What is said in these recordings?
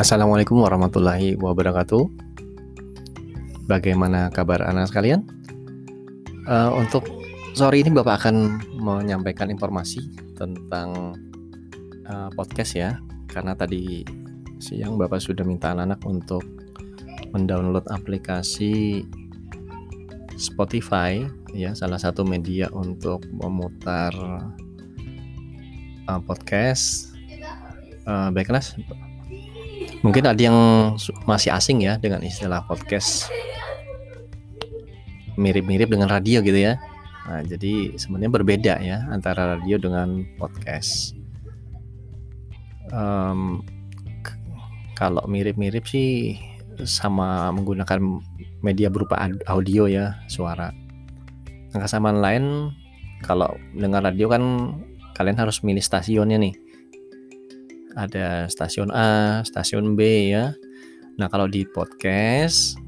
Assalamualaikum warahmatullahi wabarakatuh. Bagaimana kabar anak sekalian? Uh, untuk sore ini Bapak akan menyampaikan informasi tentang uh, podcast ya, karena tadi siang Bapak sudah minta anak-anak untuk mendownload aplikasi Spotify ya, salah satu media untuk memutar uh, podcast. Uh, baiklah, Mungkin ada yang masih asing ya dengan istilah podcast. Mirip-mirip dengan radio gitu ya. Nah, jadi sebenarnya berbeda ya antara radio dengan podcast. Um, kalau mirip-mirip sih sama menggunakan media berupa audio ya, suara. Nah, kesamaan lain kalau dengar radio kan kalian harus milih stasiunnya nih ada stasiun A, stasiun B ya. Nah kalau di podcast,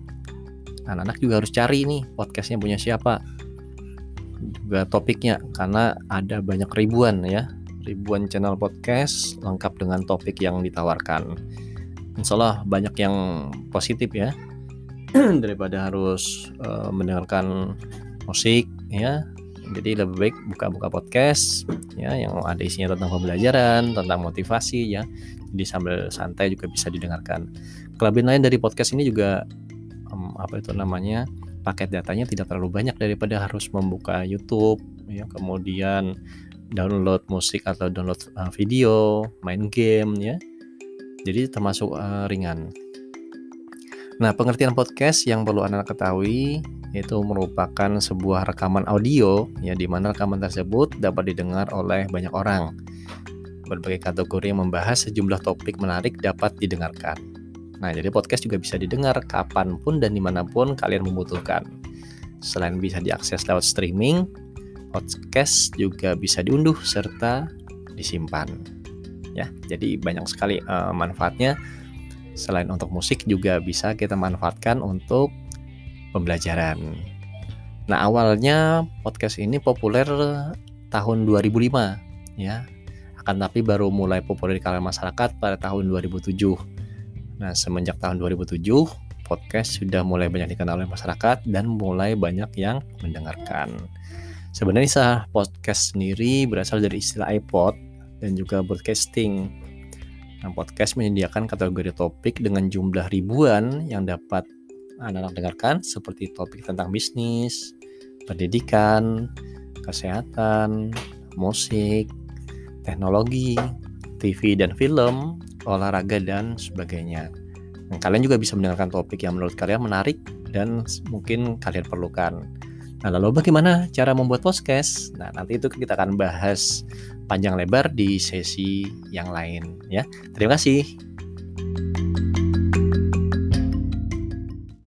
anak-anak juga harus cari nih podcastnya punya siapa, juga topiknya karena ada banyak ribuan ya, ribuan channel podcast lengkap dengan topik yang ditawarkan. Insya Allah banyak yang positif ya daripada harus uh, mendengarkan musik ya jadi lebih baik buka-buka podcast ya yang ada isinya tentang pembelajaran, tentang motivasi ya. Jadi sambil santai juga bisa didengarkan. Kelebihan lain dari podcast ini juga um, apa itu namanya? paket datanya tidak terlalu banyak daripada harus membuka YouTube ya, kemudian download musik atau download uh, video, main game ya. Jadi termasuk uh, ringan. Nah, pengertian podcast yang perlu Anda ketahui itu merupakan sebuah rekaman audio ya di mana rekaman tersebut dapat didengar oleh banyak orang. Berbagai kategori yang membahas sejumlah topik menarik dapat didengarkan. Nah, jadi podcast juga bisa didengar kapan pun dan di mana pun kalian membutuhkan. Selain bisa diakses lewat streaming, podcast juga bisa diunduh serta disimpan. Ya, jadi banyak sekali uh, manfaatnya. Selain untuk musik juga bisa kita manfaatkan untuk pembelajaran. Nah, awalnya podcast ini populer tahun 2005 ya. Akan tapi baru mulai populer di kalangan masyarakat pada tahun 2007. Nah, semenjak tahun 2007 podcast sudah mulai banyak dikenal oleh masyarakat dan mulai banyak yang mendengarkan. Sebenarnya podcast sendiri berasal dari istilah iPod dan juga broadcasting. Nah, podcast menyediakan kategori topik dengan jumlah ribuan yang dapat anak-anak dengarkan seperti topik tentang bisnis, pendidikan, kesehatan, musik, teknologi, TV dan film, olahraga dan sebagainya. Nah, kalian juga bisa mendengarkan topik yang menurut kalian menarik dan mungkin kalian perlukan. Nah, lalu bagaimana cara membuat podcast? Nah, nanti itu kita akan bahas panjang lebar di sesi yang lain ya. Terima kasih.